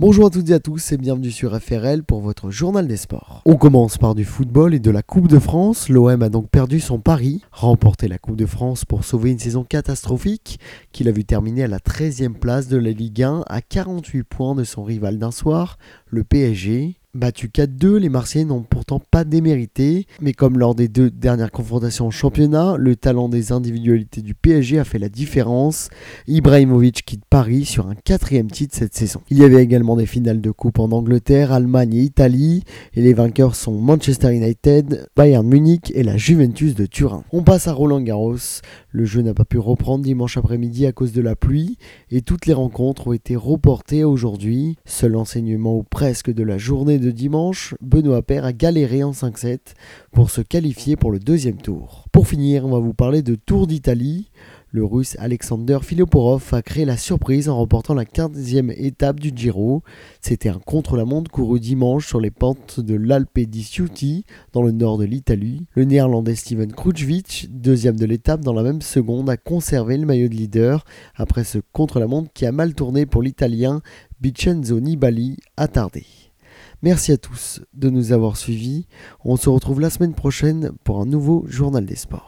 Bonjour à toutes et à tous et bienvenue sur FRL pour votre journal des sports. On commence par du football et de la Coupe de France. L'OM a donc perdu son pari, remporté la Coupe de France pour sauver une saison catastrophique qu'il a vu terminer à la 13e place de la Ligue 1 à 48 points de son rival d'un soir, le PSG. Battu 4-2, les Marseillais n'ont pourtant pas démérité, mais comme lors des deux dernières confrontations en championnat, le talent des individualités du PSG a fait la différence. Ibrahimovic quitte Paris sur un quatrième titre cette saison. Il y avait également des finales de coupe en Angleterre, Allemagne et Italie, et les vainqueurs sont Manchester United, Bayern Munich et la Juventus de Turin. On passe à Roland Garros. Le jeu n'a pas pu reprendre dimanche après-midi à cause de la pluie, et toutes les rencontres ont été reportées aujourd'hui. Seul enseignement ou presque de la journée de dimanche, Benoît Paire a galéré en 5-7 pour se qualifier pour le deuxième tour. Pour finir, on va vous parler de Tour d'Italie. Le russe Alexander Filoporov a créé la surprise en remportant la 15e étape du Giro. C'était un contre-la-montre couru dimanche sur les pentes de l'Alpe di Siuti, dans le nord de l'Italie. Le néerlandais Steven Kruijswijk, deuxième de l'étape dans la même seconde, a conservé le maillot de leader après ce contre-la-montre qui a mal tourné pour l'italien Vincenzo Nibali attardé. Merci à tous de nous avoir suivis. On se retrouve la semaine prochaine pour un nouveau journal des sports.